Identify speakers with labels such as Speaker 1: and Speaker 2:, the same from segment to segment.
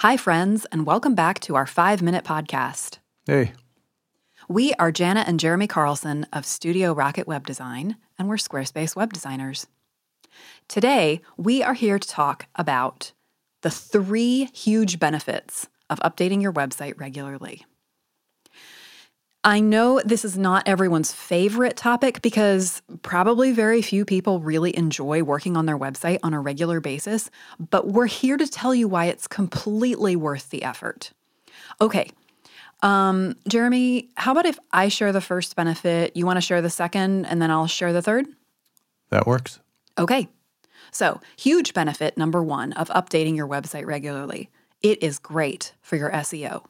Speaker 1: Hi, friends, and welcome back to our five minute podcast.
Speaker 2: Hey,
Speaker 1: We are Jana and Jeremy Carlson of Studio Rocket Web Design, and we're Squarespace web designers. Today, we are here to talk about the three huge benefits of updating your website regularly. I know this is not everyone's favorite topic because probably very few people really enjoy working on their website on a regular basis, but we're here to tell you why it's completely worth the effort. Okay, um, Jeremy, how about if I share the first benefit, you want to share the second, and then I'll share the third?
Speaker 2: that works.
Speaker 1: Okay. So, huge benefit number one of updating your website regularly it is great for your SEO.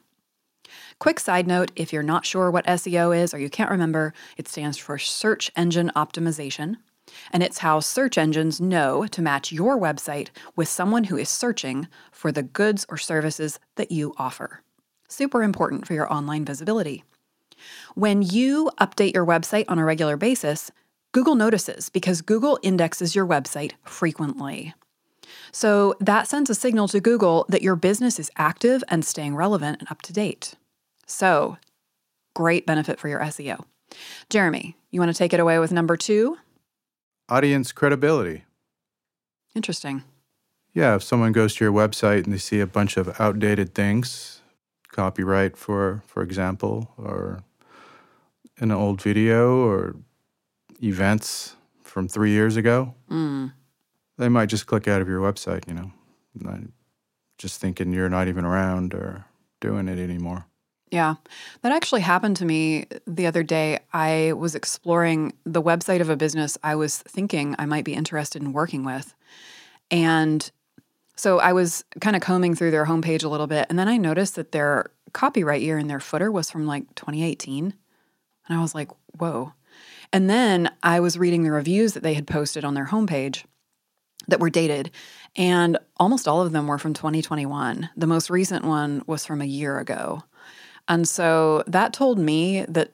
Speaker 1: Quick side note if you're not sure what SEO is or you can't remember, it stands for Search Engine Optimization. And it's how search engines know to match your website with someone who is searching for the goods or services that you offer. Super important for your online visibility. When you update your website on a regular basis, Google notices because Google indexes your website frequently. So that sends a signal to Google that your business is active and staying relevant and up to date. So, great benefit for your SEO. Jeremy, you want to take it away with number two?
Speaker 2: Audience credibility.
Speaker 1: Interesting.
Speaker 2: Yeah, if someone goes to your website and they see a bunch of outdated things, copyright for for example, or an old video or events from 3 years ago,
Speaker 1: Mm,
Speaker 2: they might just click out of your website, you know. Just thinking you're not even around or doing it anymore.
Speaker 1: Yeah, that actually happened to me the other day. I was exploring the website of a business I was thinking I might be interested in working with. And so I was kind of combing through their homepage a little bit, and then I noticed that their copyright year in their footer was from like 2018. And I was like, whoa. And then I was reading the reviews that they had posted on their homepage that were dated, and almost all of them were from 2021. The most recent one was from a year ago. And so that told me that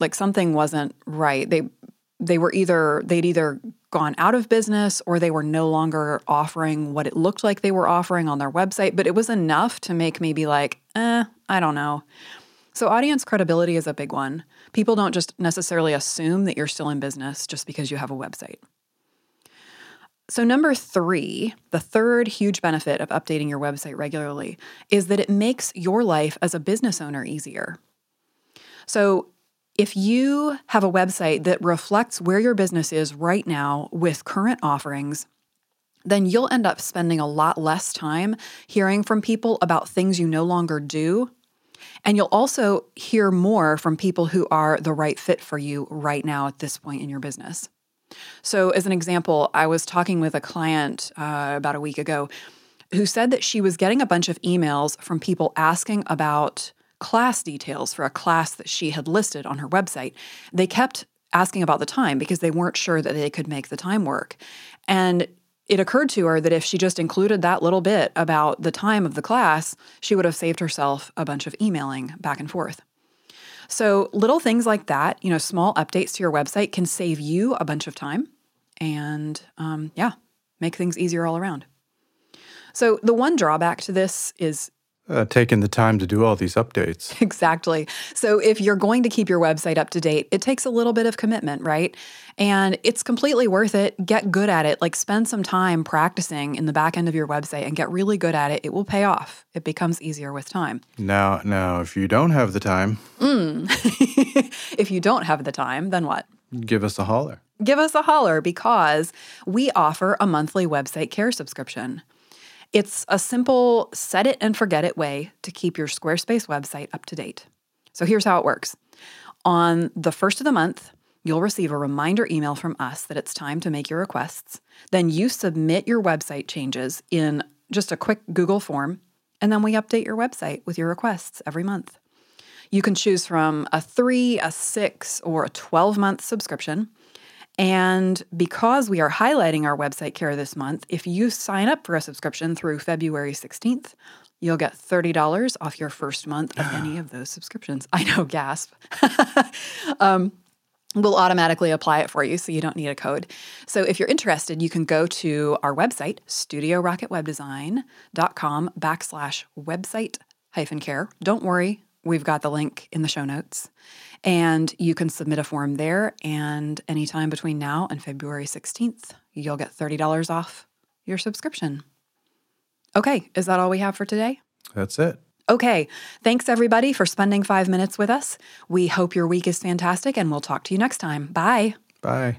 Speaker 1: like something wasn't right. They they were either they'd either gone out of business or they were no longer offering what it looked like they were offering on their website, but it was enough to make me be like, "Eh, I don't know." So audience credibility is a big one. People don't just necessarily assume that you're still in business just because you have a website. So, number three, the third huge benefit of updating your website regularly is that it makes your life as a business owner easier. So, if you have a website that reflects where your business is right now with current offerings, then you'll end up spending a lot less time hearing from people about things you no longer do. And you'll also hear more from people who are the right fit for you right now at this point in your business. So, as an example, I was talking with a client uh, about a week ago who said that she was getting a bunch of emails from people asking about class details for a class that she had listed on her website. They kept asking about the time because they weren't sure that they could make the time work. And it occurred to her that if she just included that little bit about the time of the class, she would have saved herself a bunch of emailing back and forth. So, little things like that, you know, small updates to your website can save you a bunch of time and, um, yeah, make things easier all around. So, the one drawback to this is
Speaker 2: Uh, taking the time to do all these updates.
Speaker 1: Exactly. So if you're going to keep your website up to date, it takes a little bit of commitment, right? And it's completely worth it. Get good at it. Like spend some time practicing in the back end of your website and get really good at it. It will pay off. It becomes easier with time.
Speaker 2: Now, now, if you don't have the time,
Speaker 1: if you don't have the time, then what?
Speaker 2: give us a holler.
Speaker 1: Give us a holler because we offer a monthly website care subscription. It's a simple set it and forget it way to keep your Squarespace website up to date. So here's how it works. On the first of the month, you'll receive a reminder email from us that it's time to make your requests. Then you submit your website changes in just a quick Google form, and then we update your website with your requests every month. You can choose from a three, a six, or a 12 month subscription. And because we are highlighting our website care this month, if you sign up for a subscription through February 16th, you'll get $30 off your first month of any of those subscriptions. I know, gasp. um, We'll automatically apply it for you so you don't need a code. So if you're interested, you can go to our website, studiorocketwebdesign.com backslash website hyphen care. Don't worry, we've got the link in the show notes. And you can submit a form there. And anytime between now and February 16th, you'll get $30 off your subscription. Okay, is that all we have for today?
Speaker 2: That's it.
Speaker 1: Okay, thanks everybody for spending five minutes with us. We hope your week is fantastic and we'll talk to you next time. Bye.
Speaker 2: Bye.